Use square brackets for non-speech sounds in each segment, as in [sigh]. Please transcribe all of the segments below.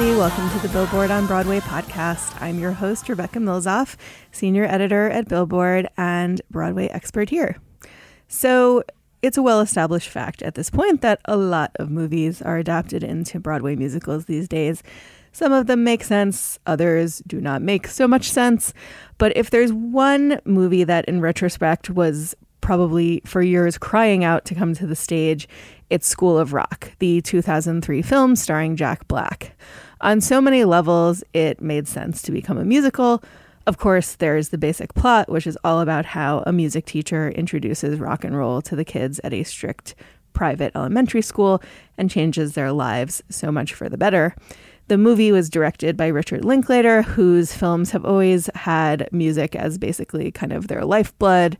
everybody. Welcome to the Billboard on Broadway podcast. I'm your host, Rebecca Milzoff, senior editor at Billboard and Broadway expert here. So, it's a well established fact at this point that a lot of movies are adapted into Broadway musicals these days. Some of them make sense, others do not make so much sense. But if there's one movie that, in retrospect, was probably for years crying out to come to the stage, it's School of Rock, the 2003 film starring Jack Black. On so many levels, it made sense to become a musical. Of course, there's the basic plot, which is all about how a music teacher introduces rock and roll to the kids at a strict private elementary school and changes their lives so much for the better. The movie was directed by Richard Linklater, whose films have always had music as basically kind of their lifeblood.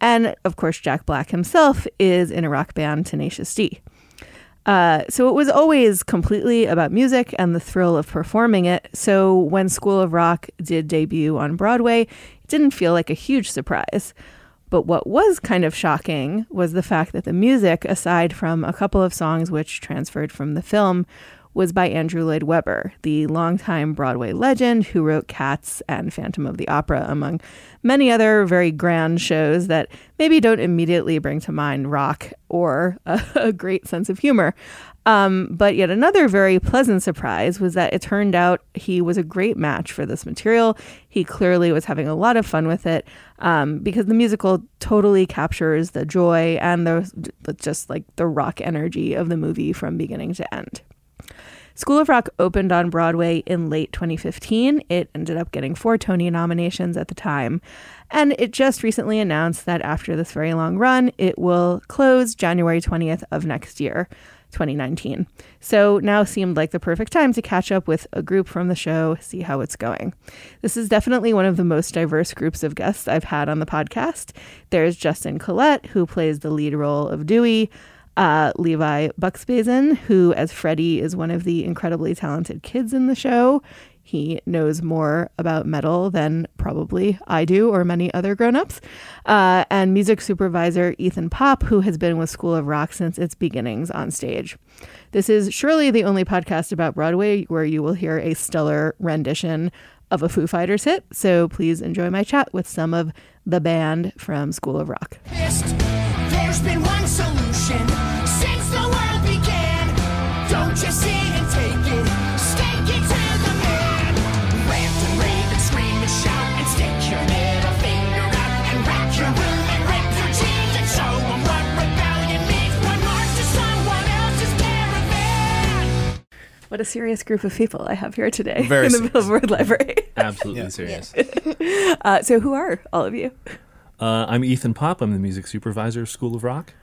And of course, Jack Black himself is in a rock band, Tenacious D. Uh, so it was always completely about music and the thrill of performing it. So when School of Rock did debut on Broadway, it didn't feel like a huge surprise. But what was kind of shocking was the fact that the music, aside from a couple of songs which transferred from the film, was by Andrew Lloyd Webber, the longtime Broadway legend who wrote Cats and Phantom of the Opera, among many other very grand shows that maybe don't immediately bring to mind rock or a, [laughs] a great sense of humor. Um, but yet another very pleasant surprise was that it turned out he was a great match for this material. He clearly was having a lot of fun with it um, because the musical totally captures the joy and the just like the rock energy of the movie from beginning to end. School of Rock opened on Broadway in late 2015. It ended up getting four Tony nominations at the time. And it just recently announced that after this very long run, it will close January 20th of next year. 2019. So now seemed like the perfect time to catch up with a group from the show, see how it's going. This is definitely one of the most diverse groups of guests I've had on the podcast. There's Justin Collette, who plays the lead role of Dewey uh, Levi Buksbazen, who, as Freddie, is one of the incredibly talented kids in the show. He knows more about metal than probably I do or many other grown-ups. Uh, and music supervisor Ethan Popp, who has been with School of Rock since its beginnings on stage. This is surely the only podcast about Broadway where you will hear a stellar rendition of a Foo Fighters hit. So please enjoy my chat with some of the band from School of Rock. There's been one solution What a serious group of people I have here today Very in the serious. Billboard Library. [laughs] Absolutely Yeah. serious. Uh, so, who are all of you? Uh, I'm Ethan Popp. I'm the music supervisor of School of Rock.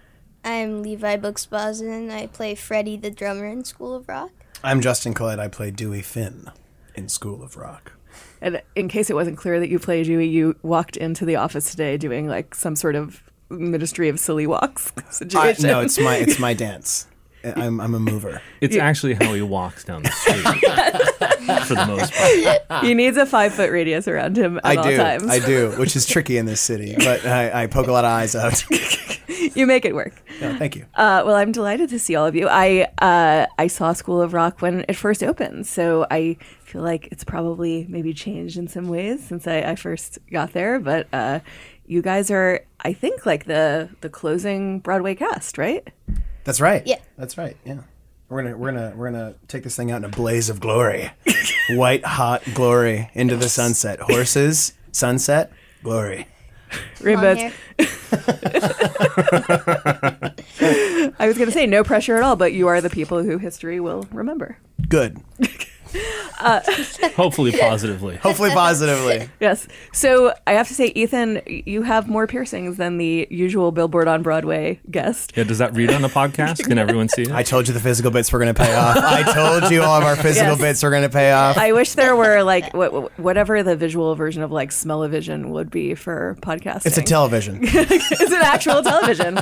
I'm Levi Buksbazen. I play Freddie the drummer in School of Rock. I'm Justin Collette. I play Dewey Finn in School of Rock. And in case it wasn't clear that you play Dewey, you walked into the office today doing like some sort of Ministry of Silly Walks [laughs] I, situation. no, it's my it's my [laughs] dance. I'm I'm a mover. It's actually how he walks down the street [laughs] for the most part. he needs a five foot radius around him at I all do, times. I do, which is tricky in this city, but I, I poke a lot of eyes out. [laughs] you make it work. Yeah, thank you. Uh, well, I'm delighted to see all of you. I uh, I saw School of Rock when it first opened, so I feel like it's probably maybe changed in some ways since I, I first got there. But uh, you guys are, I think, like the the closing Broadway cast, right? That's right. Yeah. that's right. Yeah, we're gonna we're gonna we're gonna take this thing out in a blaze of glory, [laughs] white hot glory into the sunset. Horses, sunset, glory. [laughs] Rainbows. [laughs] I was going to say no pressure at all, but you are the people who history will remember. Good. [laughs] [laughs] Hopefully, positively. Hopefully, positively. Yes. So I have to say, Ethan, you have more piercings than the usual Billboard on Broadway guest. Yeah, does that read on the podcast? Can everyone see it? I told you the physical bits were gonna pay off. I told you all of our physical Yes. bits were gonna pay off. I wish there were like wh- wh- whatever the visual version of like smell-o-vision would be for podcasting. It's a television. [laughs] it's an actual television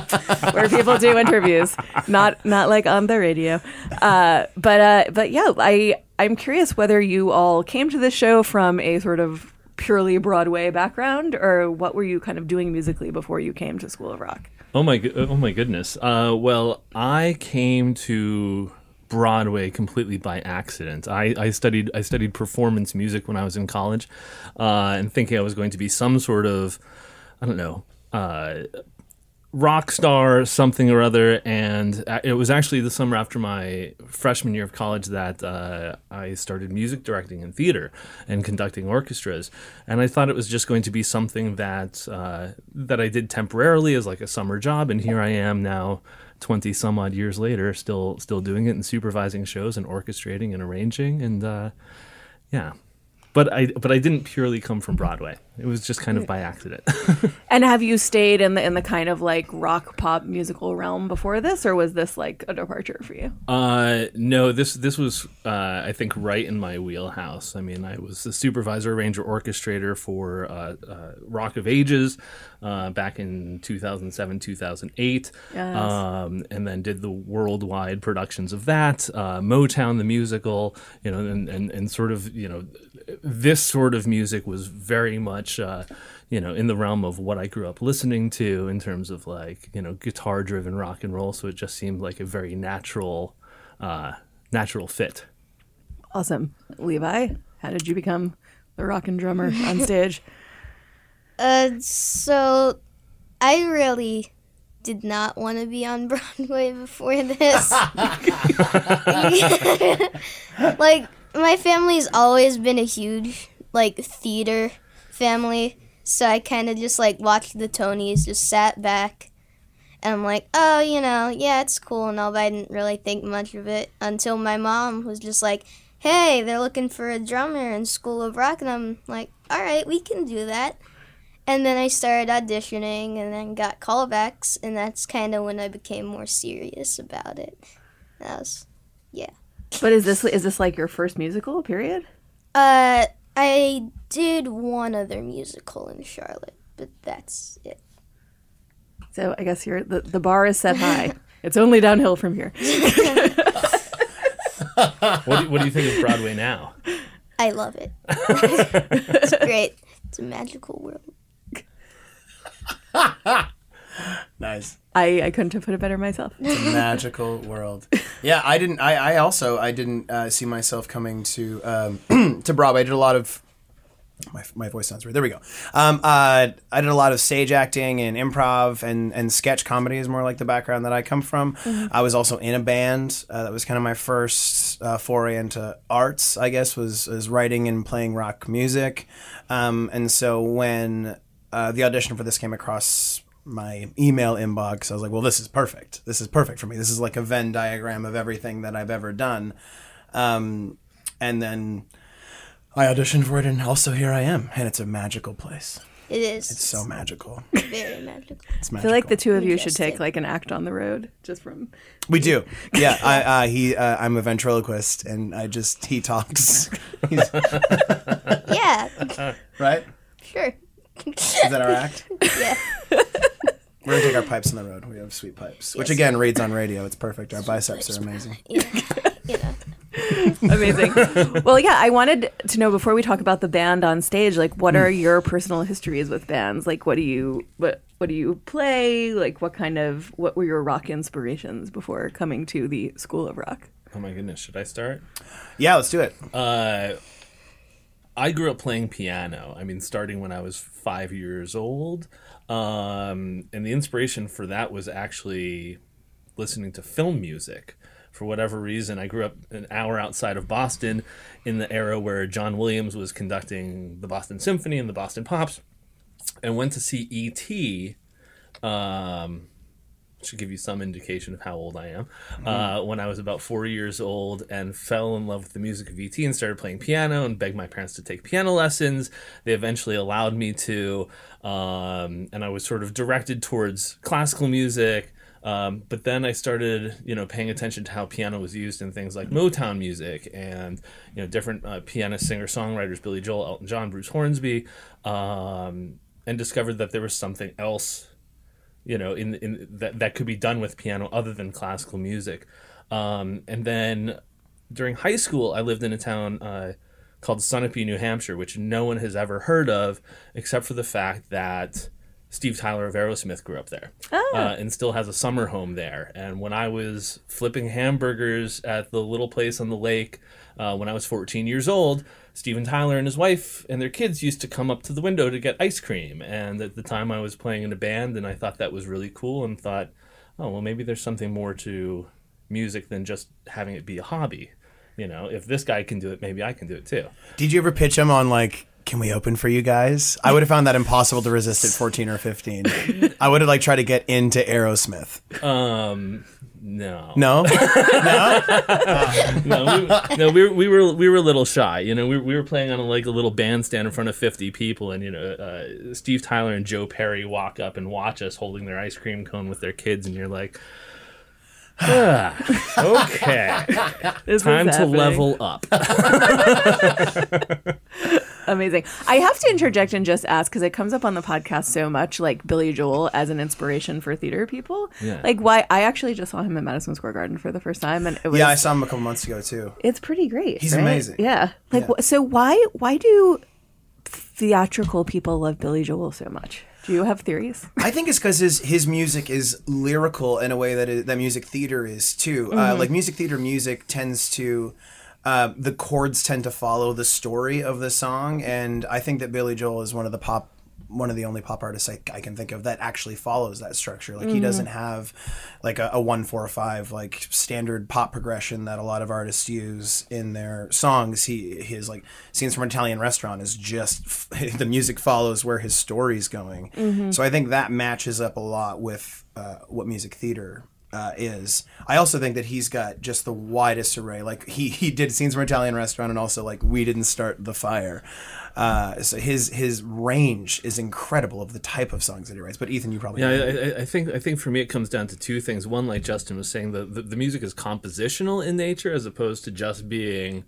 where people do interviews, not not like on the radio. Uh, but uh, but yeah, I I'm curious whether you all came to this show from a sort of purely Broadway background, or what were you kind of doing musically before you came to School of Rock? Oh my, oh my goodness. Uh, well, I came to Broadway completely by accident. I, I studied I studied performance music when I was in college, uh, and thinking I was going to be some sort of I don't know. Uh, rock star something or other and uh, it was actually the summer after my freshman year of college that uh, i started music directing in theater and conducting orchestras and i thought it was just going to be something that uh, that i did temporarily as like a summer job and here i am now 20 some odd years later still still doing it and supervising shows and orchestrating and arranging and uh, yeah but I but I didn't purely come from Broadway. It was just kind of by accident. [laughs] And have you stayed in the in the kind of like rock pop musical realm before this, or was this like a departure for you? Uh, no, this this was uh, I think right in my wheelhouse. I mean, I was the supervisor, arranger, orchestrator for uh, uh, Rock of Ages uh, back in 2007, 2008, Yes. um, and then did the worldwide productions of that. Uh, Motown, the musical, you know, and, and and sort of you know, this sort of music was very much. Uh, you know, in the realm of what I grew up listening to in terms of like, you know, guitar driven rock and roll. So it just seemed like a very natural, uh, natural fit. Awesome, Levi. How did you become the rock and drummer [laughs] on stage? Uh, so I really did not want to be on Broadway before this. [laughs] [laughs] like my family's always been a huge like theater family, so I kind of just like watched the Tonys, just sat back, and I'm like, oh, you know, yeah, it's cool and all, but I didn't really think much of it until my mom was just like, hey, they're looking for a drummer in School of Rock, and I'm like, all right, we can do that. And then I started auditioning and then got callbacks, and that's kind of when I became more serious about it. That was, yeah. But is this is this like your first musical? Period. Uh, I did one other musical in Charlotte, but that's it. So I guess you're the the bar is set high. [laughs] it's only downhill from here. [laughs] What do, what do you think of Broadway now? I love it. [laughs] it's great. It's a magical world. [gasps] Nice. I, I couldn't have put it better myself. It's a [laughs] magical world. Yeah, I didn't. I, I also I didn't uh, see myself coming to um, [clears throat] to Broadway. I did a lot of. My, my voice sounds weird. There we go. Um, uh, I did a lot of stage acting and improv and, and sketch comedy is more like the background that I come from. I was also in a band. Uh, that was kind of my first uh, foray into arts. I guess was was writing and playing rock music. Um, and so when uh, the audition for this came across my email inbox, I was like, well, this is perfect. This is perfect for me. This is like a Venn diagram of everything that I've ever done. Um, and then I auditioned for it, and also here I am. And it's a magical place. It is. It's so magical. very magical. [laughs] It's magical. I feel like the two of you should take like an act on the road just from we do. Yeah, I, uh, he, uh, I'm a ventriloquist, and I just he talks. [laughs] Yeah, [laughs] right? sure. Is that our act? [laughs] Yeah. We're gonna take our pipes on the road. We have sweet pipes, which again reads on radio. It's perfect. Our biceps are amazing. Yeah. you [laughs] know. Amazing. well, yeah, I wanted to know before we talk about the band on stage, like what are your personal histories with bands? Like what do you what what do you play? Like what kind of what were your rock inspirations before coming to the School of Rock? Oh my goodness, should I start? Yeah, let's do it. Uh, I grew up playing piano. I mean, starting when I was five years old. Um, and the inspiration for that was actually listening to film music. For whatever reason, I grew up an hour outside of Boston in the era where John Williams was conducting the Boston Symphony and the Boston Pops, and went to see E.T. Um, should give you some indication of how old I am. Uh, when I was about four years old and fell in love with the music of ET and started playing piano and begged my parents to take piano lessons. They eventually allowed me to, um, and I was sort of directed towards classical music. Um, but then I started, you know, paying attention to how piano was used in things like Motown music and, you know, different uh, pianist, singer, songwriters, Billy Joel, Elton John, Bruce Hornsby, um, and discovered that there was something else you know, in in that that could be done with piano other than classical music. Um, and then during high school, I lived in a town uh, called Sunapee, New Hampshire, which no one has ever heard of, except for the fact that Steve Tyler of Aerosmith grew up there uh, and still has a summer home there. And when I was flipping hamburgers at the little place on the lake uh, when I was 14 years old, Steven Tyler and his wife and their kids used to come up to the window to get ice cream. And at the time, I was playing in a band, and I thought that was really cool and thought, oh, well, maybe there's something more to music than just having it be a hobby. You know, if this guy can do it, maybe I can do it too. Did you ever pitch him on like, can we open for you guys? I would have found that impossible to resist at 14 or 15. I would have like tried to get into Aerosmith. Um, no, No, [laughs] no, we, no, we, were- we were we were a little shy. You know, we, we were playing on a, like a little bandstand in front of fifty people, and you know, uh, Steve Tyler and Joe Perry walk up and watch us holding their ice cream cone with their kids, and you're like, ah, [laughs] okay, This time to happening. level up. [laughs] Amazing. I have to interject and just ask because it comes up on the podcast so much, like Billy Joel as an inspiration for theater people. Yeah. Like why I actually just saw him at Madison Square Garden for the first time, and it was yeah, I saw him a couple months ago too. it's pretty great. He's right? amazing. Yeah. Like Yeah. so why why do theatrical people love Billy Joel so much? Do you have theories? [laughs] I think it's because his his music is lyrical in a way that it, that music theater is too. Uh, like music theater music tends to. Uh, the chords tend to follow the story of the song, and I think that Billy Joel is one of the pop, one of the only pop artists I, I can think of that actually follows that structure. Like he doesn't have like a, a one four five like standard pop progression that a lot of artists use in their songs. He his like scenes from an Italian restaurant is just [laughs] the music follows where his story's going. So I think that matches up a lot with uh, what music theater uh, is. I also think that he's got just the widest array. Like he he did scenes from an Italian restaurant and also like we didn't start the fire. Uh, so his his range is incredible of the type of songs that he writes. But Ethan, you probably Yeah, I- I think I think for me it comes down to two things. One, like Justin was saying, the, the the music is compositional in nature as opposed to just being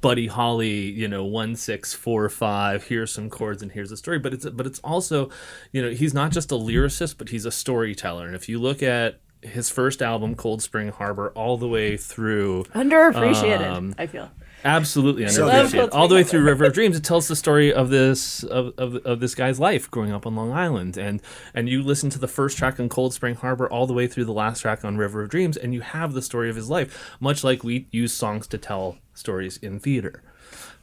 Buddy Holly, you know, one six four five. Here's some chords and here's a story. But it's but it's also, you know, he's not just a lyricist, but he's a storyteller. And if you look at his first album, Cold Spring Harbor, all the way through Underappreciated, Um, I feel. Absolutely So underappreciated. good. All the way through River of Dreams, it tells the story of this of, of, of this guy's life growing up on Long Island, and and you listen to the first track on Cold Spring Harbor all the way through the last track on River of Dreams, and you have the story of his life, much like we use songs to tell stories in theater.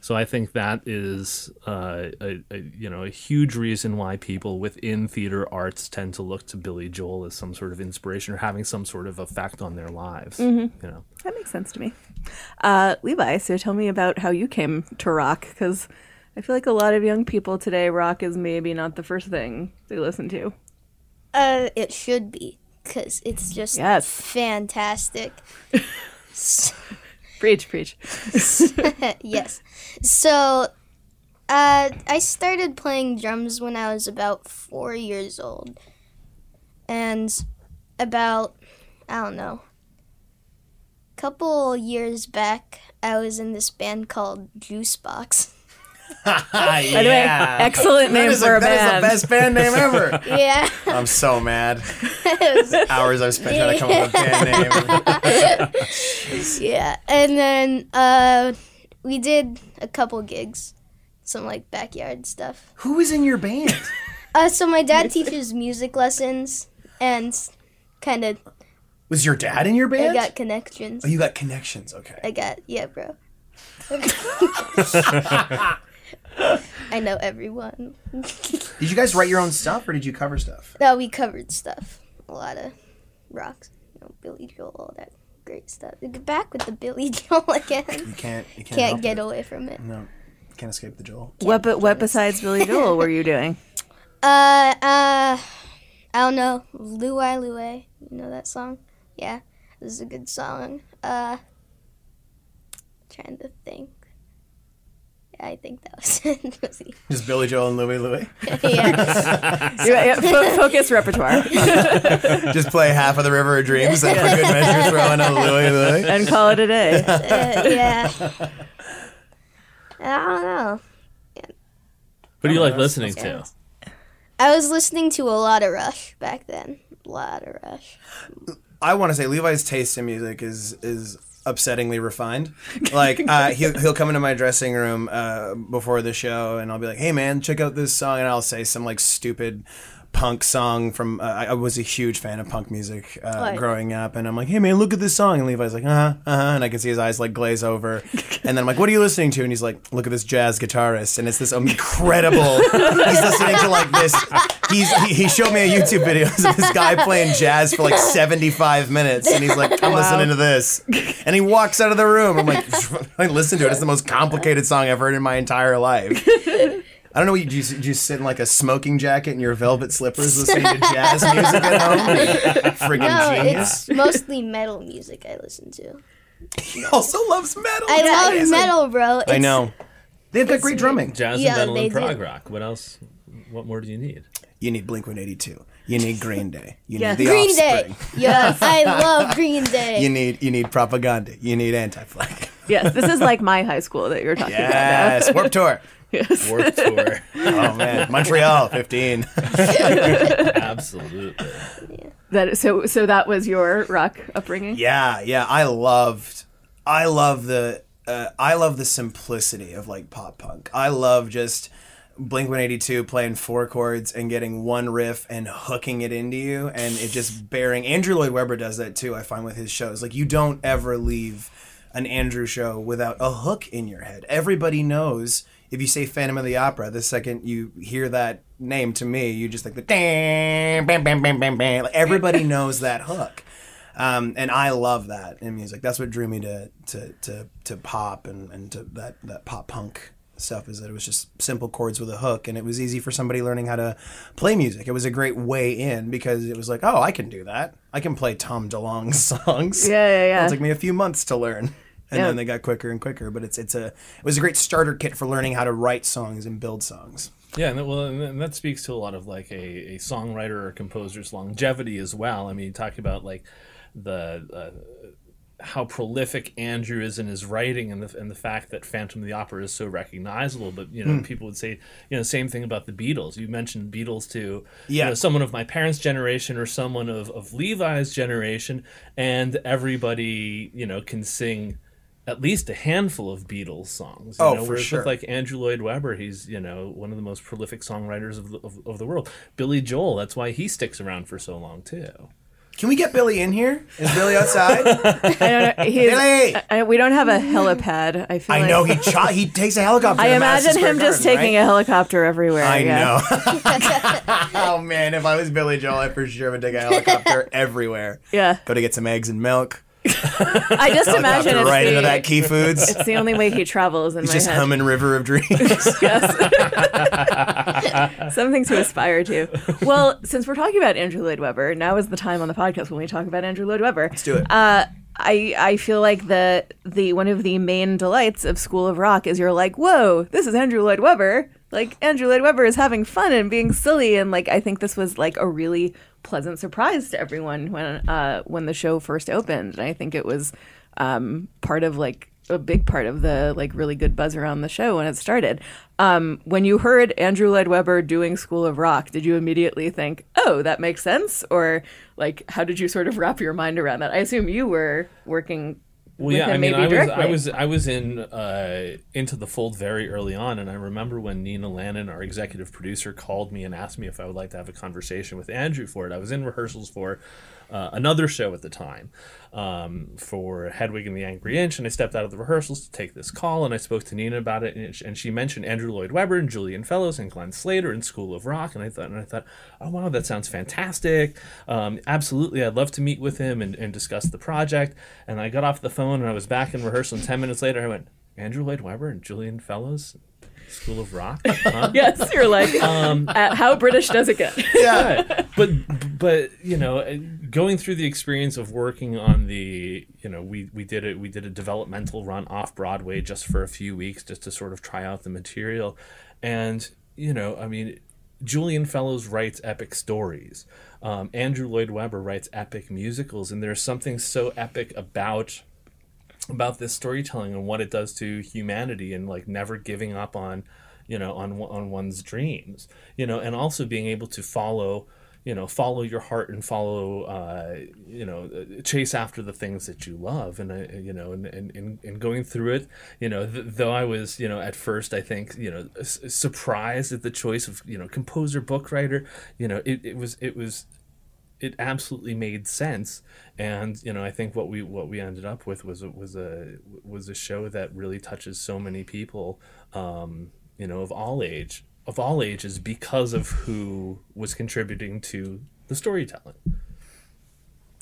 So I think that is uh, a, a you know a huge reason why people within theater arts tend to look to Billy Joel as some sort of inspiration or having some sort of effect on their lives. You know. That makes sense to me. Uh, Levi, so tell me about how you came to rock because I feel like a lot of young people today, rock is maybe not the first thing they listen to. Uh, it should be because it's just Yes. fantastic. [laughs] Preach, preach. [laughs] yes. So, uh, I started playing drums when I was about four years old, and about I don't know, a couple years back, I was in this band called Juicebox. [laughs] By the way, excellent name That is, for a, a that is band. the best band name ever. [laughs] Yeah. I'm so mad. Was- [laughs] Hours I've spent trying to come up with a band name. Yeah, and then uh, we did a couple gigs, some like backyard stuff. Who is in your band? [laughs] Uh, so my dad teaches music lessons, and kind of Was your dad in your band? I got connections. oh, you got connections. Okay. I got yeah, bro. [laughs] [laughs] I know everyone. Did you guys write your own stuff or did you cover stuff? No, we covered stuff. A lot of rocks, you know, Billy Joel, all that great stuff. Back with the Billy [laughs] Joel again. You can't. You can't. Can't get it. away from it. No, can't escape the Joel. What, but what besides [laughs] Billy Joel were you doing? [laughs] Uh, uh, I don't know. Louie Louie. You know that song? Yeah, this is a good song. Uh, trying to think. Yeah, I think that was [laughs] it. Just Billy Joel and Louie Louie. [laughs] yeah. [laughs] Yeah, yeah, fo- focus repertoire Just play half of the River of Dreams and for good measure throw in a Louie Louie. and call it a day. Uh, yeah. I don't know. What do you like listening to? I was listening to a lot of Rush back then. A lot of Rush. I want to say Levi's taste in music is is upsettingly refined. Like [laughs] uh, he'll he'll come into my dressing room uh, before the show, and I'll be like, "Hey man, check out this song," and I'll say some like stupid punk song from uh, I was a huge fan of punk music uh, growing up and I'm like hey man look at this song and Levi's like uh-huh uh-huh and I can see his eyes like glaze over [laughs] and then I'm like what are you listening to and he's like look at this jazz guitarist and it's this [laughs] incredible he's listening to like this he's he, he showed me a YouTube video of this guy playing jazz for like 75 minutes and he's like I'm listening to this and he walks out of the room I'm like [laughs] I listen to it it's the most complicated song I've heard in my entire life I don't know. You just, you just sit in like a smoking jacket and your velvet slippers, listening to jazz music at home. Friggin' No, genius. it's mostly metal music I listen to. He also loves metal. I It's love amazing. metal, bro. I know. They've got great drumming. Jazz Yeah, and metal they and do. prog rock. What else? What more do you need? You need Blink 182. You need Green Day. You [laughs] Yes. need The Green Day. [laughs] Yes, I [laughs] love Green Day. You need you need Propagandhi. You need anti-flag. Yes, this is like my high school that you're talking about. Yes, Warp Tour. Yes. Warp tour. Oh man, Montreal 15. Absolutely. That so so that was your rock upbringing. Yeah, yeah. I loved, I love the, uh, I love the simplicity of like pop punk. I love just Blink One Eighty Two playing four chords and getting one riff and hooking it into you, and it just bearing. Andrew Lloyd Webber does that too. I find with his shows, like you don't ever leave an Andrew show without a hook in your head. Everybody knows. If you say Phantom of the Opera, the second you hear that name to me, you just like the bam, bam, bam, bam, bam, bam. Like, everybody [laughs] knows that hook. Um, and I love that in music. That's what drew me to to to, to pop and, and to that, that pop punk stuff is that it was just simple chords with a hook and it was easy for somebody learning how to play music. It was a great way in because it was like, oh, I can do that. I can play Tom DeLonge [laughs] songs. Yeah, yeah, yeah. It took me a few months to learn. And Yeah. then they got quicker and quicker, but it's it's a it was a great starter kit for learning how to write songs and build songs. Yeah, and that, well, and that- speaks to a lot of like a, a songwriter or composer's longevity as well. I mean, talking about like the uh, how prolific Andrew is in his writing, and the and the fact that Phantom of the Opera is so recognizable. But you know, Hmm. people would say you know same thing about the Beatles. You mentioned Beatles to you know, someone of my parents' generation or someone of of Levi's generation, and everybody you know can sing. At least a handful of Beatles songs. You Oh, know, for sure. With like Andrew Lloyd Webber, he's you know one of the most prolific songwriters of the, of, of the world. Billy Joel, that's why he sticks around for so long too. Can we get Billy in here? Is Billy outside? [laughs] I don't know. He's, Billy! I, we don't have a helipad. I feel. I like, know he cho- he takes a helicopter. I imagine him just Garden, taking right? a helicopter everywhere. I yeah. know. [laughs] [laughs] oh man, if I was Billy Joel, I for sure would take a helicopter everywhere. Yeah. Go to get some eggs and milk. I just imagine it's right the, into that Key Foods. it's the only way he travels in He's my just head. humming River of Dreams. Yes, [laughs] [laughs] something to aspire to. Well, since we're talking about Andrew Lloyd Webber, now is the time on the podcast when we talk about Andrew Lloyd Webber. Let's do it. Uh, I I feel like the the one of the main delights of School of Rock is you're like, whoa, this is Andrew Lloyd Webber. Like Andrew Lloyd Webber is having fun and being silly, and like I think this was like a really pleasant surprise to everyone when uh, when the show first opened, and I think it was um, part of like a big part of the like really good buzz around the show when it started. Um, when you heard Andrew Lloyd Webber doing School of Rock, did you immediately think, "Oh, that makes sense," or like how did you sort of wrap your mind around that? I assume you were working Well, yeah, I mean, I was, directly. I was, I was in uh, into the fold very early on, and I remember when Nina Lannan, our executive producer, called me and asked me if I would like to have a conversation with Andrew for it. I was in rehearsals for uh, another show at the time um, for Hedwig and the Angry Inch, and I stepped out of the rehearsals to take this call, and I spoke to Nina about it, and, and she mentioned Andrew Lloyd Webber and Julian Fellowes and Glenn Slater and School of Rock, and I thought, and I thought, oh wow, that sounds fantastic. Um, absolutely, I'd love to meet with him and, and discuss the project. And I got off the phone, and I was back in rehearsal. And ten minutes later, I went, Andrew Lloyd Webber and Julian Fellowes, School of Rock. [laughs] Huh? yes, you're like, Um, uh, how British does it get? [laughs] yeah. [laughs] but but you know going through the experience of working on the you know we we did it we did a developmental run off broadway just for a few weeks just to sort of try out the material and you know i mean julian fellowes writes epic stories um, andrew lloyd webber writes epic musicals and there's something so epic about about this storytelling and what it does to humanity and like never giving up on you know on on one's dreams you know and also being able to follow you know follow your heart and follow uh, you know uh, chase after the things that you love and uh, you know and, and, and, and going through it you know th- though i was you know at first i think you know s- surprised at the choice of you know composer book writer you know it, it was it was it absolutely made sense and you know i think what we what we ended up with was a, was a was a show that really touches so many people um, you know of all age of all ages because of who was contributing to the storytelling.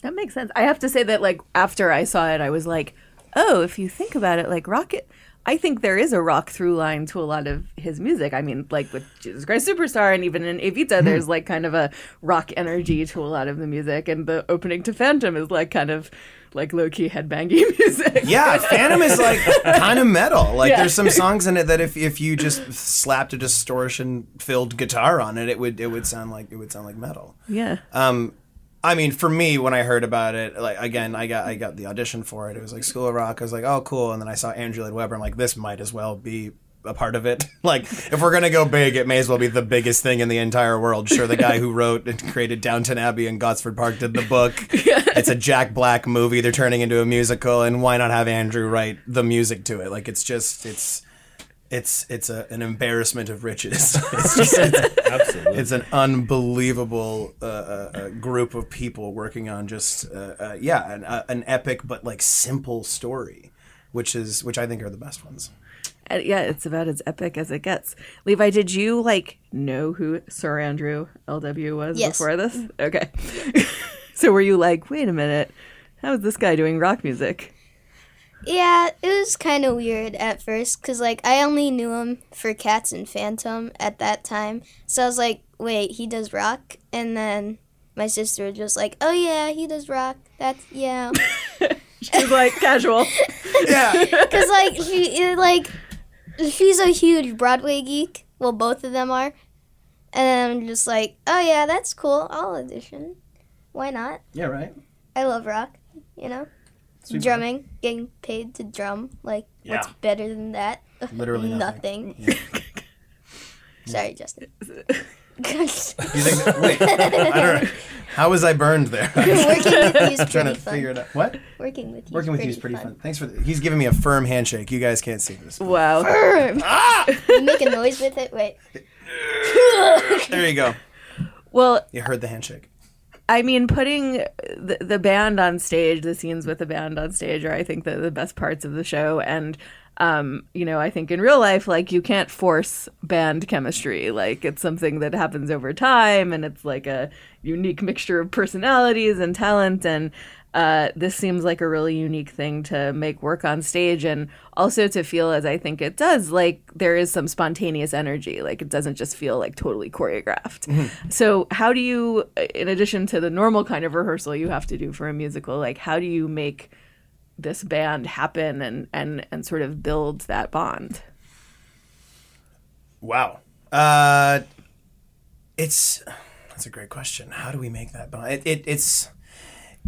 That makes sense. I have to say that like after I saw it, I was like, oh, if you think about it, like Rocket. I think there is a rock through line to a lot of his music. I mean, like with Jesus Christ Superstar and even in Evita, there's like kind of a rock energy to a lot of the music. And the opening to Phantom is like kind of like low key headbanging [laughs] music. Yeah, Phantom is like kind of metal. Like Yeah. there's some songs in it that if if you just slapped a distortion filled guitar on it, it would it would sound like it would sound like metal. Yeah. Um, I mean, for me, when I heard about it, like again, I got I got the audition for it. It was like School of Rock. I was like, oh, cool. And then I saw Andrew Lloyd Webber. I'm like, this might as well be a part of it. [laughs] like, if we're gonna go big, it may as well be the biggest thing in the entire world. Sure, the guy who wrote and created Downton Abbey and Gosford Park did the book. [laughs] It's a Jack Black movie. They're turning into a musical, and why not have Andrew write the music to it? Like, it's just it's. It's it's a, an embarrassment of riches. [laughs] [laughs] It's just it's, Absolutely. it's an unbelievable uh, uh, uh, group of people working on just uh, uh, yeah an, uh, an epic but like simple story which is which i think are the best ones Uh, yeah, it's about as epic as it gets. Levi, did you like know who Sir Andrew LW was Yes. before this? Okay. [laughs] so were you like, wait a minute, how is this guy doing rock music? Yeah, it was kind of weird at first because, like, I only knew him for Cats and Phantom at that time. So I was like, wait, he does rock? And then my sister was just like, oh, yeah, he does rock. That's, yeah. [laughs] She was like casual. [laughs] yeah [laughs] Because, like, she, like, she's a huge Broadway geek. Well, both of them are. And I'm just like, oh, yeah, that's cool. I'll audition. Why not? yeah right I love rock, you know? Sweet Drumming, getting paid to drum. Like, what's better than that? Literally [laughs] nothing. [laughs] Sorry, Justin. [laughs] you think that, wait i don't know how was i burned there i'm Working with you is trying to fun. figure it out what Working with you. working with you is pretty fun, thanks for the, he's giving me a firm handshake you guys can't see this Wow. Firm. Ah! You make a noise with it. Wait. there you go Well, you heard the handshake I mean, putting the, the band on stage, the scenes with the band on stage are, I think, the, the best parts of the show. And, um, you know, I think in real life, like, you can't force band chemistry. Like, it's something that happens over time, and it's like a unique mixture of personalities and talent. And uh, this seems like a really unique thing to make work on stage, and also to feel, as I think it does, like there is some spontaneous energy. Like, it doesn't just feel like totally choreographed. So, how do you, in addition to the normal kind of rehearsal you have to do for a musical, like how do you make this band happen and and and sort of build that bond? Wow. Uh, it's that's a great question. How do we make that bond? It, it, it's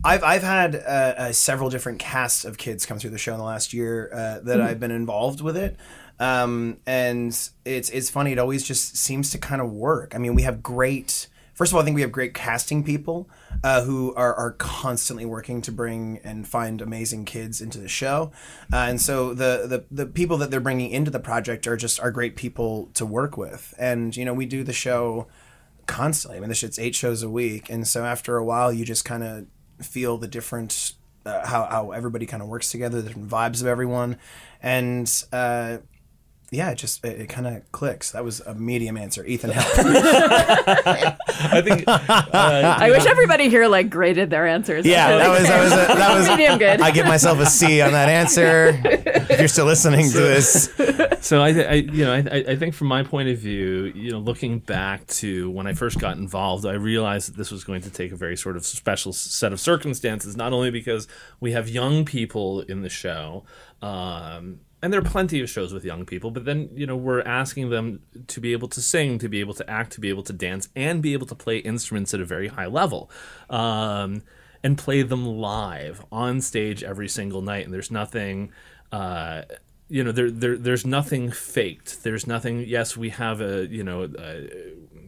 I've I've had uh, uh, several different casts of kids come through the show in the last year uh, that I've been involved with it. Um, and it's it's funny. It always just seems to kind of work. I mean, we have great. First of all, I think we have great casting people uh, who are, are constantly working to bring and find amazing kids into the show, uh, and so the, the the people that they're bringing into the project are just are great people to work with. And you know, we do the show constantly. I mean, this shit's eight shows a week, and so after a while, you just kind of feel the different uh, how how everybody kind of works together, the different vibes of everyone, and uh, yeah, it just it, it kind of clicks. That was a medium answer, Ethan. Help. [laughs] I think uh, I wish everybody here like graded their answers. yeah, that was that was a, that was. medium good. I give myself a C on that answer. If you're still listening to this, so I, I you know I, I I think from my point of view you know looking back to when I first got involved I realized that this was going to take a very sort of special set of circumstances not only because we have young people in the show um, and there are plenty of shows with young people but then you know we're asking them to be able to sing to be able to act to be able to dance and be able to play instruments at a very high level um, and play them live on stage every single night and there's nothing uh, you know there, there there's nothing faked there's nothing yes we have a you know a,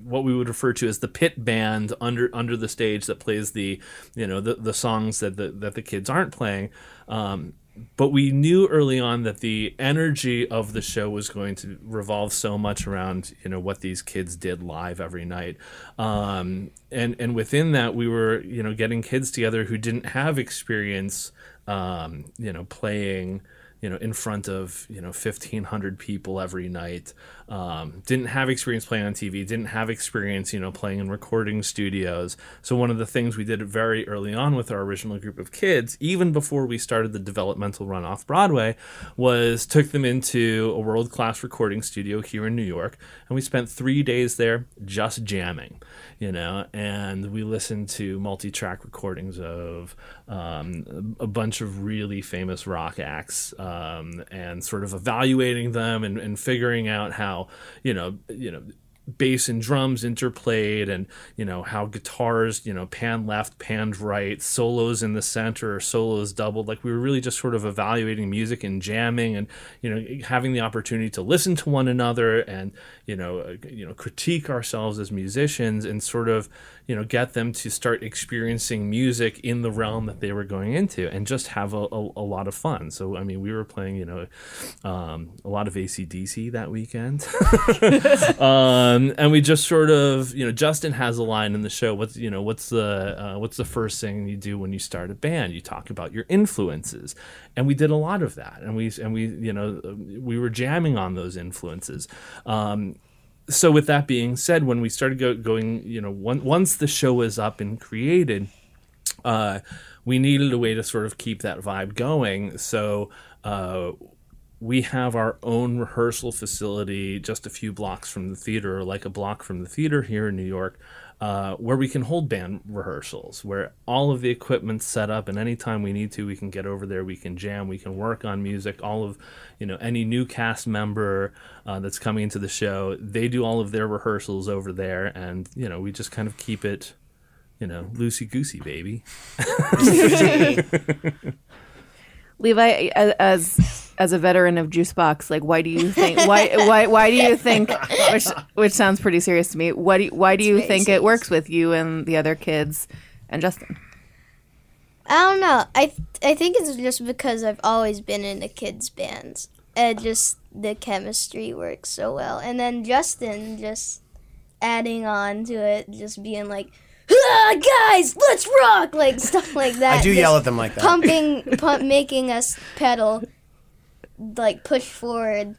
what we would refer to as the pit band under under the stage that plays the you know the, the songs that the that the kids aren't playing. Um, but we knew early on that the energy of the show was going to revolve so much around you know what these kids did live every night. Um, and and within that we were you know getting kids together who didn't have experience um, you know playing you know in front of you know 1500 people every night um, didn't have experience playing on tv didn't have experience you know playing in recording studios. So one of the things we did very early on with our original group of kids even before we started the developmental run off broadway was took them into a world-class recording studio here in new york and we spent three days there just jamming you know and we listened to multi-track recordings of um, a bunch of really famous rock acts um, and sort of evaluating them and, and figuring out how you know you know bass and drums interplayed and you know how guitars you know pan left panned right solos in the center or solos doubled. Like we were really just sort of evaluating music and jamming and you know having the opportunity to listen to one another and you know uh, you know critique ourselves as musicians and sort of you know get them to start experiencing music in the realm that they were going into and just have a, a, a lot of fun. So i mean we were playing you know um, a lot of acdc that weekend. [laughs] [laughs] Um, and we just sort of you know justin has a line in the show what's you know what's the uh, what's the first thing you do when you start a band? You talk about your influences. And we did a lot of that and we and we you know we were jamming on those influences. Um, so with that being said when we started go, going you know one, once the show was up and created uh, we needed a way to sort of keep that vibe going. So uh, we have our own rehearsal facility just a few blocks from the theater, or like a block from the theater here in New York, uh, where we can hold band rehearsals, where all of the equipment's set up, and anytime we need to, we can get over there, we can jam, we can work on music. All of, you know, any new cast member uh, that's coming into the show, they do all of their rehearsals over there, and you know, we just kind of keep it, you know, loosey goosey, baby. [laughs] [laughs] Levi, as as a veteran of Juicebox, like why do you think why why why do you [laughs] think which which sounds pretty serious to me? What do you, why do you very think it works with you and the other kids and Justin? I don't know. I th- I think it's just because I've always been in a kids bands. And just the chemistry works so well. And then Justin just adding on to it, just being like, ah, guys, let's rock, like stuff like that. I do Just yell at them like that. pumping, pump, making us pedal, like push forward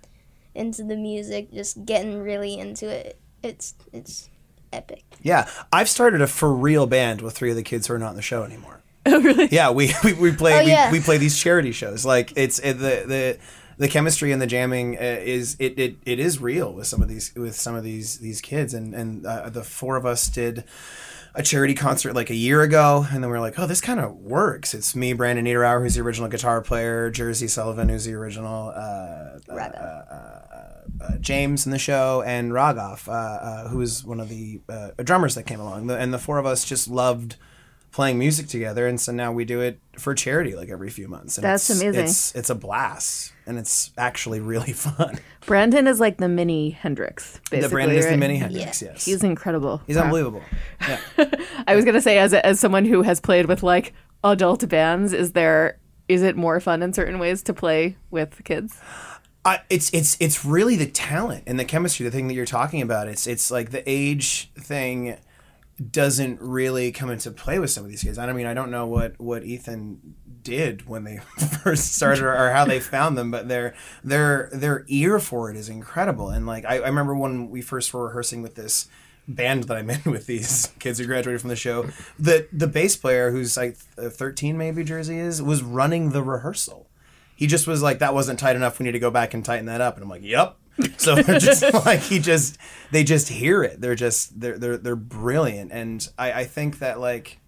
into the music, just getting really into it. It's it's epic. Yeah, I've started a for real band with three of the kids who are not in the show anymore. [laughs] Oh really? Yeah, we [laughs] we, we play Oh, yeah. we, we play these charity shows. Like it's it, the the the chemistry and the jamming uh, is it, it it is real with some of these with some of these these kids and and uh, the four of us did a charity concert like a year ago, and then we are like, oh, this kind of works. It's me, Brandon Niederauer, who's the original guitar player, Jersey Sullivan, who's the original uh, uh, James in the show, and uh, uh, who was one of the uh, drummers that came along. The, and the four of us just loved playing music together, and so now we do it for charity like every few months. And That's it's, amazing. It's it's a blast, and it's actually really [laughs] fun. Brandon is like the mini Hendrix, basically. the Brandon is the mini Hendrix. Yes, He's incredible. he's Wow. unbelievable. [laughs] Yeah. I was gonna say, as a, as someone who has played with like adult bands, is there is it more fun in certain ways to play with kids? I, it's it's it's really the talent and the chemistry, the thing that you're talking about. It's it's like the age thing doesn't really come into play with some of these kids. I mean, I don't know what what Ethan did when they [laughs] first started or, how they found them, but their their their ear for it is incredible. And like I, I remember when we first were rehearsing with this band that I'm in [laughs] with these kids who graduated from the show, the the bass player who's like uh, 13 maybe Jersey is was running the rehearsal he just was like that wasn't tight enough we need to go back and tighten that up and i'm like yep [laughs] so they're just like he just they just hear it they're just they're they're, they're brilliant and I, I think that like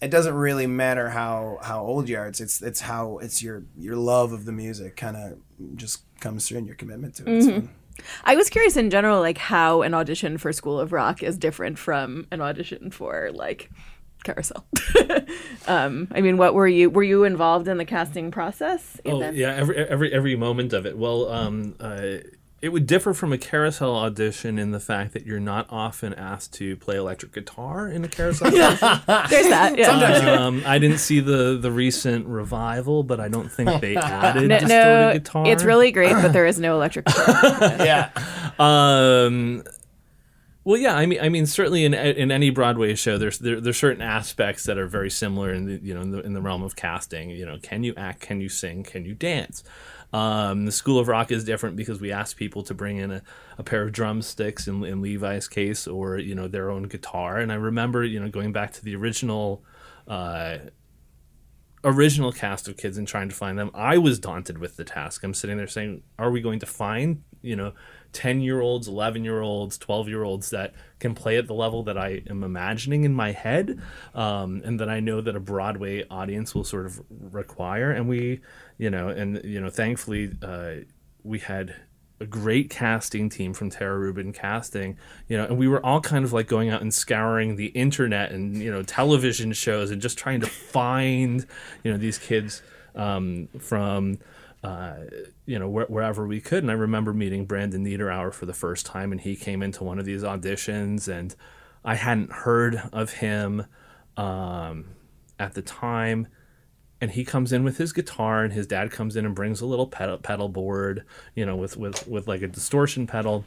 it doesn't really matter how how old you are it's it's it's how it's your your love of the music kind of just comes through and your commitment to it It's fun. I was curious in general, like how an audition for School of Rock is different from an audition for like Carousel. [laughs] um, I mean, what were you were you involved in the casting process? Oh yeah, every every every moment of it. Well, um, uh, it would differ from a carousel audition in the fact that you're not often asked to play electric guitar in a carousel audition. [laughs] There's that. Yeah. [laughs] um, I didn't see the the recent revival, but I don't think they [laughs] added No, distorted no, guitar. it's really great, but there is no electric guitar. yeah. Um, well, yeah, I mean, I mean, certainly in in any Broadway show, there's there, there's certain aspects that are very similar in the you know in the, in the realm of casting. You know, can you act? Can you sing? Can you dance? Um, the School of Rock is different because we ask people to bring in a, a pair of drumsticks in, in Levi's case, or you know their own guitar. And I remember you know going back to the original. Uh, original cast of kids and trying to find them i was daunted with the task i'm sitting there saying are we going to find you know 10 year olds 11 year olds 12 year olds that can play at the level that i am imagining in my head um, and that i know that a broadway audience will sort of require. And we you know and you know thankfully uh, we had a great casting team from Tara Rubin casting, you know, and we were all kind of like going out and scouring the internet and you know television shows and just trying to find you know these kids um, from uh, you know wh- wherever we could. And I remember meeting Brandon Niederauer for the first time, and he came into one of these auditions, and I hadn't heard of him um, at the time and he comes in with his guitar and his dad comes in and brings a little pedal, pedal board you know with, with with like a distortion pedal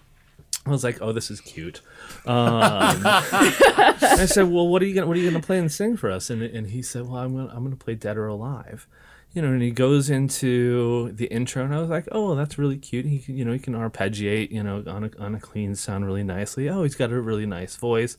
I was like, "Oh, this is cute." Um, [laughs] I said, "Well, what are you gonna what are you gonna play and sing for us?" And and he said, "Well, I'm gonna I'm gonna play Dead or Alive." You know, and he goes into the intro, and I was like, "Oh, that's really cute." He you know he can arpeggiate, you know, on a on a clean sound really nicely. Oh, he's got a really nice voice.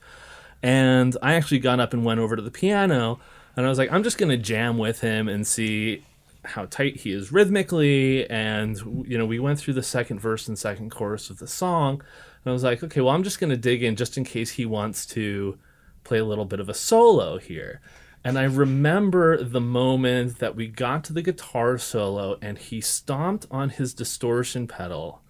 And I actually got up and went over to the piano and I was like, I'm just gonna jam with him and see how tight he is rhythmically. And you know, we went through the second verse and second chorus of the song, and I was like, okay, well, I'm just gonna dig in just in case he wants to play a little bit of a solo here. And I remember the moment that we got to the guitar solo, and he stomped on his distortion pedal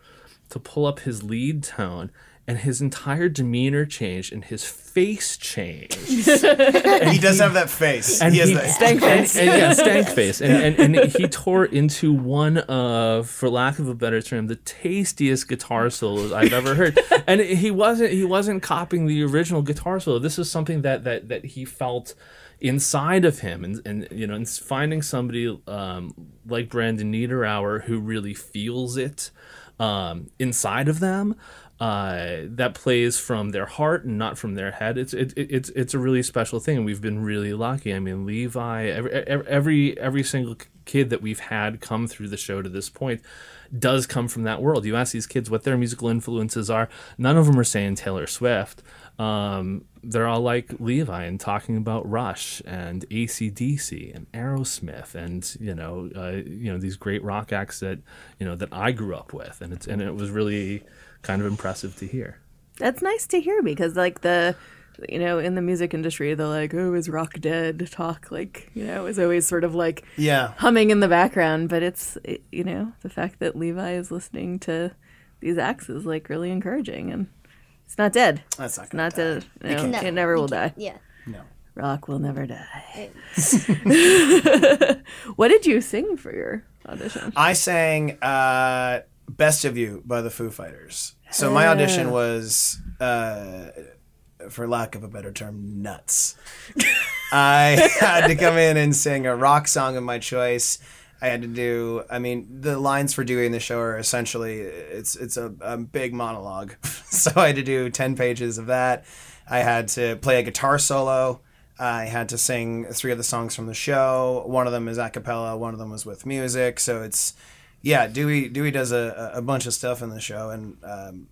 to pull up his lead tone. And his entire demeanor changed, and his face changed. [laughs] He does have that face. and he has he, that. Stank face. and, and yeah, stank [laughs] face, and, and and he tore into one of, for lack of a better term, the tastiest guitar solos I've ever heard. [laughs] And he wasn't he wasn't copying the original guitar solo. This is something that that that he felt inside of him, and and you know, and finding somebody um, like Brandon Niederauer who really feels it um, inside of them uh, that plays from their heart and not from their head. It's it, it, it's it's a really special thing, we've been really lucky. I mean, Levi, every every every single kid that we've had come through the show to this point does come from that world. You ask these kids what their musical influences are, none of them are saying Taylor Swift. Um, they're all like Levi and talking about Rush and ACDC and Aerosmith and you know uh, you know these great rock acts that you know that I grew up with, and it's and it was really kind of impressive to hear. That's nice to hear because, like, the, you know, in the music industry, the like, oh, is rock dead talk, like, you know, is always sort of like yeah. humming in the background. But it's, it, you know, the fact that Levi is listening to these acts is like really encouraging. And it's not dead. That's not It's gonna not die. dead. No, No, it never will die. Yeah. No. Rock will never die. [laughs] what did you sing for your audition? I sang uh, "Best of You" by the Foo Fighters. So my audition was, uh, for lack of a better term, nuts. [laughs] I had to come in and sing a rock song of my choice. I had to do. I mean, the lines for doing the show are essentially it's it's a, a big monologue. [laughs] so I had to do ten pages of that. I had to play a guitar solo. I had to sing three of the songs from the show. One of them is a cappella. One of them was with music. So it's yeah. Dewey Dewey does a, a bunch of stuff in the show, and um,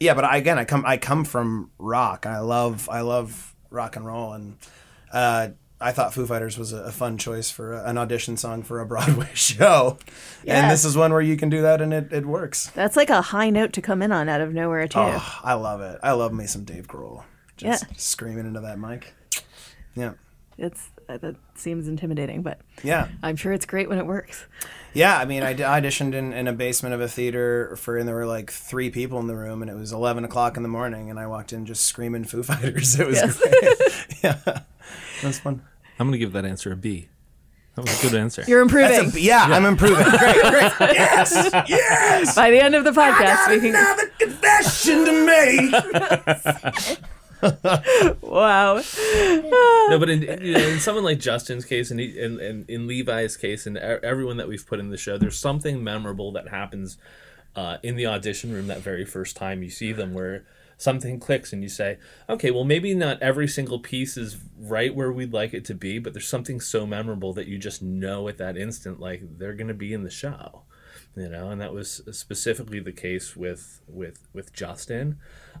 yeah. But I, again, I come I come from rock. I love I love rock and roll, and uh, I thought Foo Fighters was a, fun choice for a, an audition song for a Broadway [laughs] show. Yeah. And this is one where you can do that, and it, it works. That's like a high note to come in on out of nowhere, too. Oh, I love it. I love me some Dave Grohl. Just Yeah. screaming into that mic. Yeah. It's uh, that seems intimidating, but Yeah. I'm sure it's great when it works. Yeah, I mean, I auditioned in, in a basement of a theater for, and there were like three people in the room, and it was 11 o'clock in the morning, and I walked in just screaming Foo Fighters. [laughs] It was Yes. great. [laughs] yeah. That's fun. I'm going to give that answer a B. That was a good answer. You're improving. That's a, yeah, I'm improving. [laughs] Great, great. Yes, yes. By the end of the podcast, we can. Another confession to me. [laughs] Wow. no, but in, you in someone like Justin's case, and, he, and, and in Levi's case, and e- everyone that we've put in the show, there's something memorable that happens uh, in the audition room that very first time you see them, where something clicks, and you say, "Okay, well, maybe not every single piece is right where we'd like it to be, but there's something so memorable that you just know at that instant, like they're going to be in the show." You know, and that was specifically the case with with with Justin.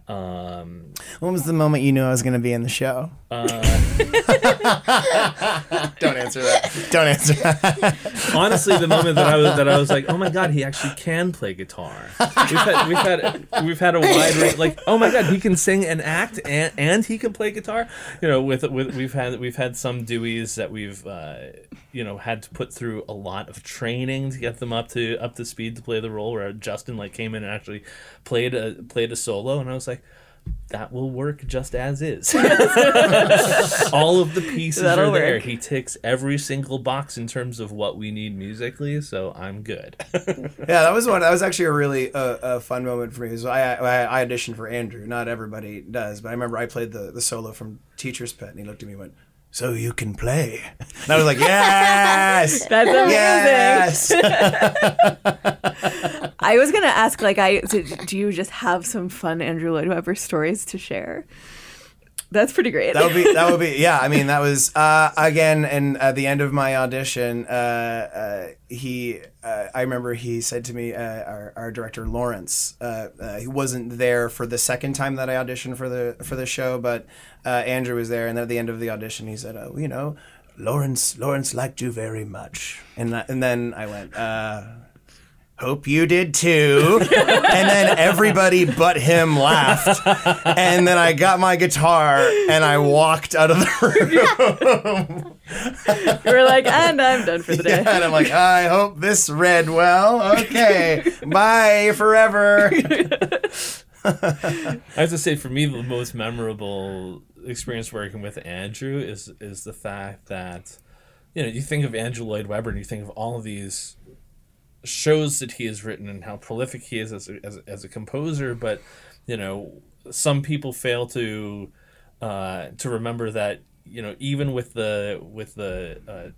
Um, When was the moment you knew I was going to be in the show? [laughs] Don't answer that. Don't answer that. honestly the moment that I was that I was like, oh my god, he actually can play guitar. We've had we've had we've had a wide range like, oh my god, he can sing and act and and he can play guitar. You know, with with we've had we've had some Deweys that we've uh, you know had to put through a lot of training to get them up to up to speed to play the role. Where Justin like came in and actually played a played a solo, and I was like. That will work just as is. [laughs] All of the pieces That'll are there. work. He ticks every single box in terms of what we need musically, so I'm good. [laughs] Yeah, that was one. That was actually a really uh, a fun moment for me. 'cause I, I I auditioned for Andrew. Not everybody does, but I remember I played the, the solo from Teacher's Pet, and he looked at me and went, "So you can play?" And I was like, [laughs] "Yes, That's amazing. yes." I was gonna ask, like, I so do you just have some fun Andrew Lloyd Webber stories to share? That's pretty great. that would be that would be [laughs] yeah. I mean, that was uh, again, and at the end of my audition, uh, uh, he uh, I remember he said to me, uh, our, our director Laurence, uh, uh, he wasn't there for the second time that I auditioned for the for the show, but uh, Andrew was there, and then at the end of the audition, he said, "Oh, you know, Laurence Laurence liked you very much," and I- and then I went. Hope you did too. [laughs] and then everybody but him laughed. And then I got my guitar and I walked out of the room. [laughs] you were like, and I'm done for the day. and I'm like, I hope this read well. Okay. [laughs] Bye forever. I have to say, for me, the most memorable experience working with Andrew is is the fact that you know you think of Andrew Lloyd Webber and you think of all of these shows that he has written and how prolific he is as a, as, as a composer, but you know some people fail to uh, to remember that you know even with the with the uh,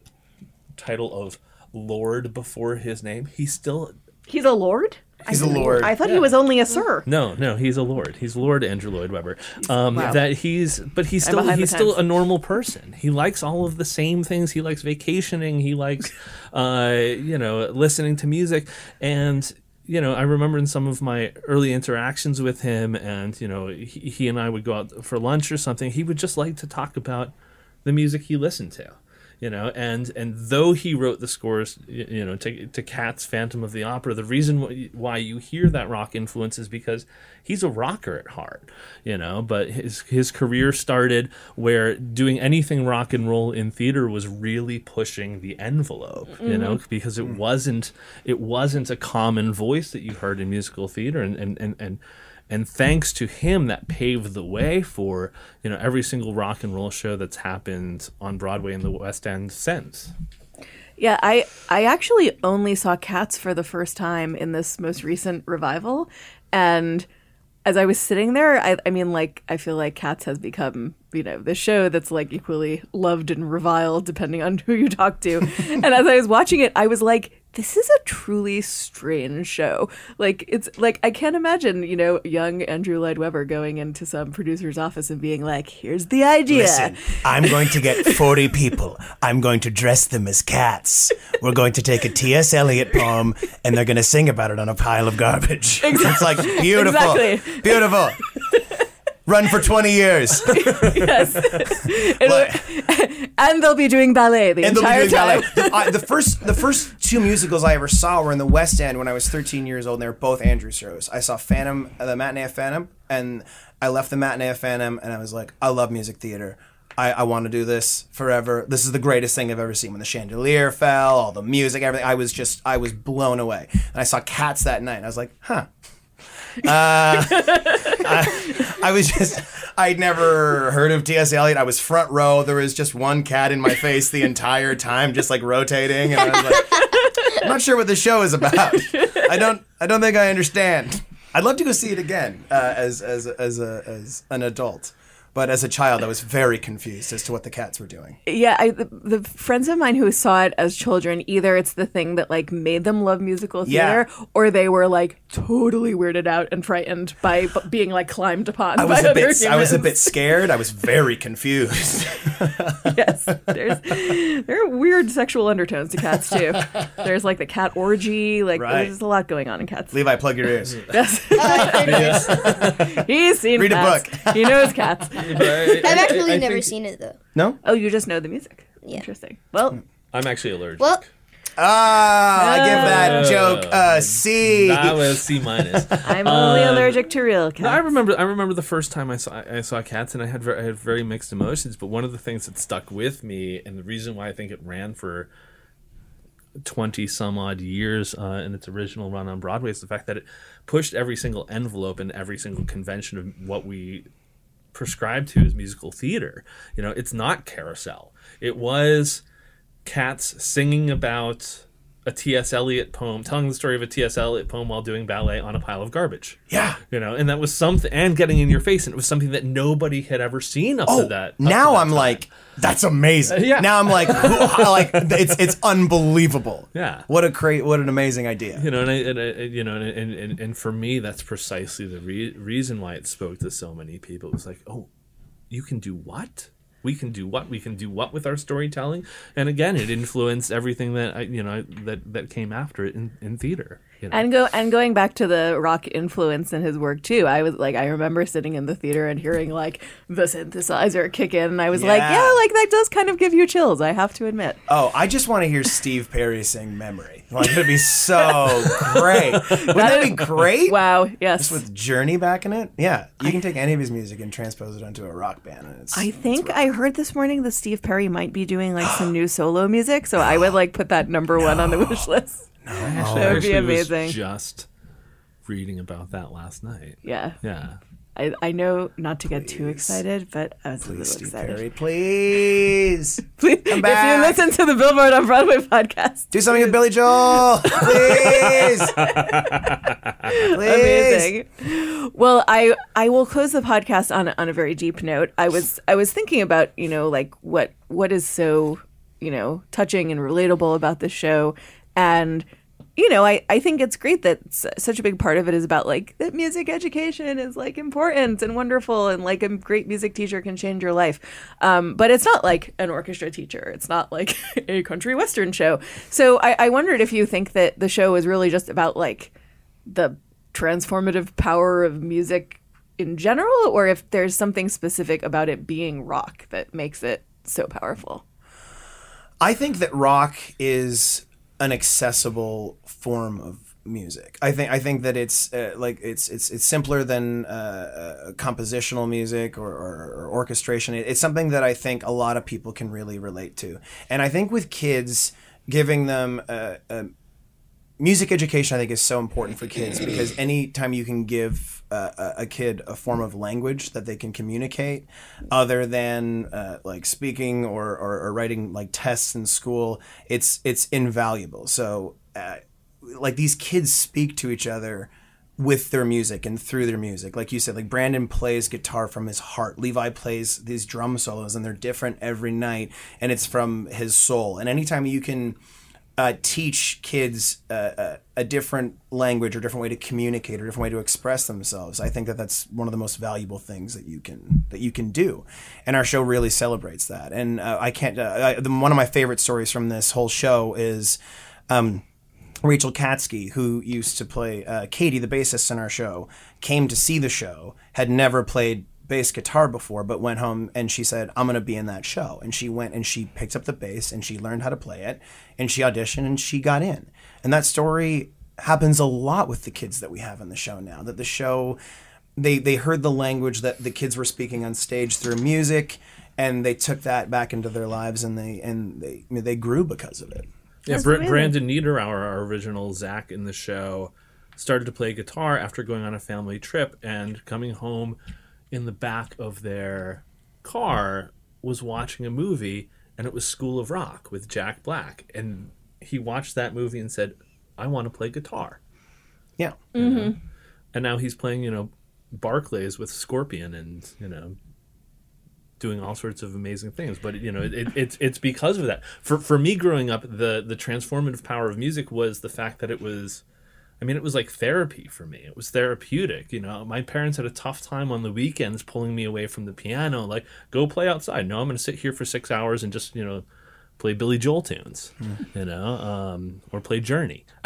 title of Lord before his name, he still He's a lord. He's a lord. I thought he was only a sir. No, no, he's a lord. He's Lord Andrew Lloyd Webber. Um, Wow. That he's, but he's still he's still times. a normal person. He likes all of the same things. He likes vacationing. He likes, [laughs] uh, you know, listening to music. And you know, I remember in some of my early interactions with him, and you know, he, he and I would go out for lunch or something. He would just like to talk about the music he listened to you know and and though he wrote the scores you know to, to cat's phantom of the opera the reason why you hear that rock influence is because he's a rocker at heart you know but his his career started where doing anything rock and roll in theater was really pushing the envelope you mm-hmm. know because it mm. wasn't it wasn't a common voice that you heard in musical theater and and and, and and thanks to him that paved the way for you know every single rock and roll show that's happened on broadway in the west end since Yeah, I I actually only saw Cats for the first time in this most recent revival, and as I was sitting there, I, I mean, like I feel like Cats has become you know the show that's like equally loved and reviled depending on [laughs] who you talk to. and as I was watching it, I was like. This is a truly strange show. Like it's like I can't imagine, you know, young Andrew Lloyd Webber going into some producer's office and being like, "Here's the idea." Listen, I'm going to get 40 people. I'm going to dress them as cats. We're going to take a T.S. Eliot poem and they're going to sing about it on a pile of garbage. [laughs] It's like beautiful. Exactly. Beautiful. Run for 20 years. [laughs] yes. [laughs] It'll- [laughs] and they'll be doing ballet the and they'll be entire doing time. ballet. The, I- the first, the first two musicals I ever saw were in the West End when I was 13 years old, and they were both Andrew shows. I saw Phantom, uh, the matinee of Phantom, and I left the matinee of Phantom, and I was like, I love music theater. I, I want to do this forever. This is the greatest thing I've ever seen. When the chandelier fell, all the music, everything, I was just, I was blown away. And I saw Cats that night, and I was like, huh. Uh, [laughs] I, I was just, I'd never heard of T.S. Eliot. I was front row. There was just one cat in my face the entire time, just like rotating. And I was like, I'm not sure what the show is about. I don't, I don't think I understand. I'd love to go see it again uh, as, as, as, a, as an adult. But as a child, I was very confused as to what the cats were doing. Yeah, I, the, the friends of mine who saw it as children, either it's the thing that like made them love musical Yeah. theater, or they were like totally weirded out and frightened by b- being like climbed upon. I was by a other bit, I was a bit scared. I was very confused. [laughs] yes. There's there are weird sexual undertones to cats too. There's like the cat orgy. Like Right. there's a lot going on in cats. Levi, plug your ears. Yes. There it is. He's seen Read a book. he knows cats. [laughs] But I- I've actually I never think- seen it though. No? Oh, you just know the music. Yeah. Interesting. Well, I'm actually allergic. Well, Ah, I give that Uh, joke a C. that was C minus. [laughs] I'm only Um, allergic to real cats. I remember. I remember the first time I saw I saw cats, and I had very, I had very mixed emotions. But one of the things that stuck with me, and the reason why I think it ran for twenty some odd years uh, in its original run on Broadway, is the fact that it pushed every single envelope and every single convention of what we prescribe to as musical theater. You know, it's not carousel. It was cats singing about a T.S. Eliot poem, telling the story of a T.S. Eliot poem while doing ballet on a pile of garbage yeah. you know and that was something and getting in your face and it was something that nobody had ever seen up Oh, to that up to now that I'm time. like, that's amazing. [laughs] yeah. Now I'm like, [laughs] like it's it's unbelievable. Yeah. What a great, what an amazing idea. you know and, I, and I, you know and, and and for me that's precisely the re- reason why it spoke to so many people it was like oh you can do what we can do what we can do what with our storytelling. And again it influenced everything that I, you know that that came after it in, in theater you know? And go and going back to the rock influence in his work too. I was like, I remember sitting in the theater and hearing like the synthesizer kick in, and I was like, Yeah. yeah, like that does kind of give you chills. I have to admit. Oh, I just want to hear Steve Perry sing "Memory." Like it'd be so great. Wouldn't that be great? Wow. Yes. Just with Journey back in it, yeah, you can take any of his music and transpose it onto a rock band, and it's. I think I heard this morning that Steve Perry might be doing like some [gasps] new solo music, so I would like put that number one on the wish list. Actually, that oh, would be I actually was amazing. just reading about that last night Yeah. yeah I, I know not to get too excited, but I was a Please, little Steve excited. Perry, please [laughs] Please, Come if you listen to the Billboard on Broadway podcast, do something with Billy Joel, [laughs] please. please. amazing. Well, I I will close the podcast on a- on a very deep note. I was I was thinking about you know like what what is so you know touching and relatable about this show, and you know I I think it's great that s- such a big part of it is about like that music education is like important and wonderful, and like a great music teacher can change your life. Um, but it's not like an orchestra teacher. It's not like [laughs] a country western show. So I, I wondered if you think that the show is really just about like the transformative power of music in general, or if there's something specific about it being rock that makes it so powerful. I think that rock is an accessible form of music. I think I think that it's uh, like it's it's it's simpler than uh, uh, compositional music or, or, or orchestration. It, it's something that I think a lot of people can really relate to. And I think with kids, giving them a, a music education, I think, is so important for kids [clears throat] because anytime you can give uh, a, kid a form of language that they can communicate, other than uh, like speaking or, or, or writing like tests in school, it's it's invaluable. So, uh, like these kids speak to each other with their music and through their music. Like you said, like Brandon plays guitar from his heart. Levi plays these drum solos and they're different every night and it's from his soul. And anytime you can uh, teach kids uh, uh, a different language or different way to communicate or different way to express themselves, I think that that's one of the most valuable things that you can that you can do. And our show really celebrates that. And uh, I can't. Uh, I, the, one of my favorite stories from this whole show is. Um, Rachel Katsky, who used to play Katie, the bassist in our show, came to see the show, had never played bass guitar before, but went home and she said, I'm going to be in that show. And she went and she picked up the bass and she learned how to play it and she auditioned and she got in. And that story happens a lot with the kids that we have in the show now, that the show. They, they heard the language that the kids were speaking on stage through music, and they took that back into their lives, and they and they I mean, they grew because of it. Yeah, That's Br- amazing. Brandon Niederauer, our original Zach in the show, started to play guitar after going on a family trip and coming home in the back of their car was watching a movie and it was School of Rock with Jack Black. And he watched that movie and said I want to play guitar. Yeah. Mm-hmm. and now he's playing you know Barclays with Scorpion and you know doing all sorts of amazing things. But you know it, it, it's it's because of that. For for me growing up the the transformative power of music was the fact that it was I mean, it was like therapy for me. It was therapeutic. You know, my parents had a tough time on the weekends pulling me away from the piano. Like, go play outside. No, I'm going to sit here for six hours and just, you know, play Billy Joel tunes, you know, um, or play Journey. [laughs]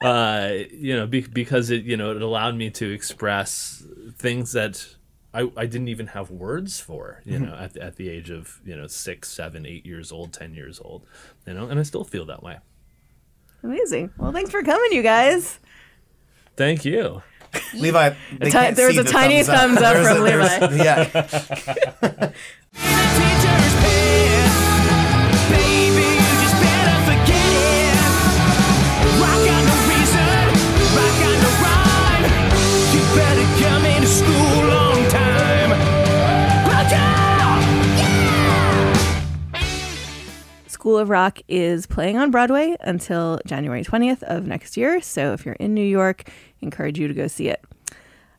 uh, you know, be, because it, you know, it allowed me to express things that I, I didn't even have words for, you know, at, at the age of, you know, six, seven, eight years old, 10 years old, you know, and I still feel that way. Amazing. Well, thanks for coming, you guys. Thank you. [laughs] Levi, they ti- can't there was see a the tiny thumbs up There's from a- there's- [laughs] Yeah. [laughs] School of Rock is playing on Broadway until January 20th of next year. So if you're in New York, encourage you to go see it.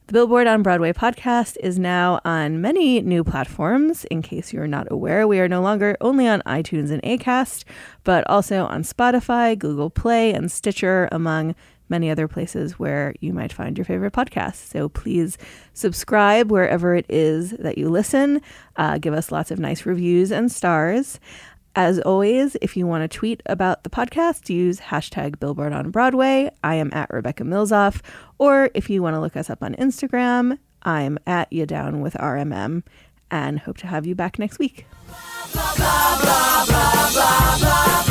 The Billboard on Broadway podcast is now on many new platforms. In case you're not aware, we are no longer only on iTunes and Acast, but also on Spotify, Google Play, and Stitcher, among many other places where you might find your favorite podcast. So please subscribe wherever it is that you listen. Uh, give us lots of nice reviews and stars. As always, if you want to tweet about the podcast, use hashtag Billboard on Broadway. I am at Rebecca Milzoff. Or if you want to look us up on Instagram, I'm at you down with RMM and hope to have you back next week. blah, blah, blah.